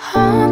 Hopeless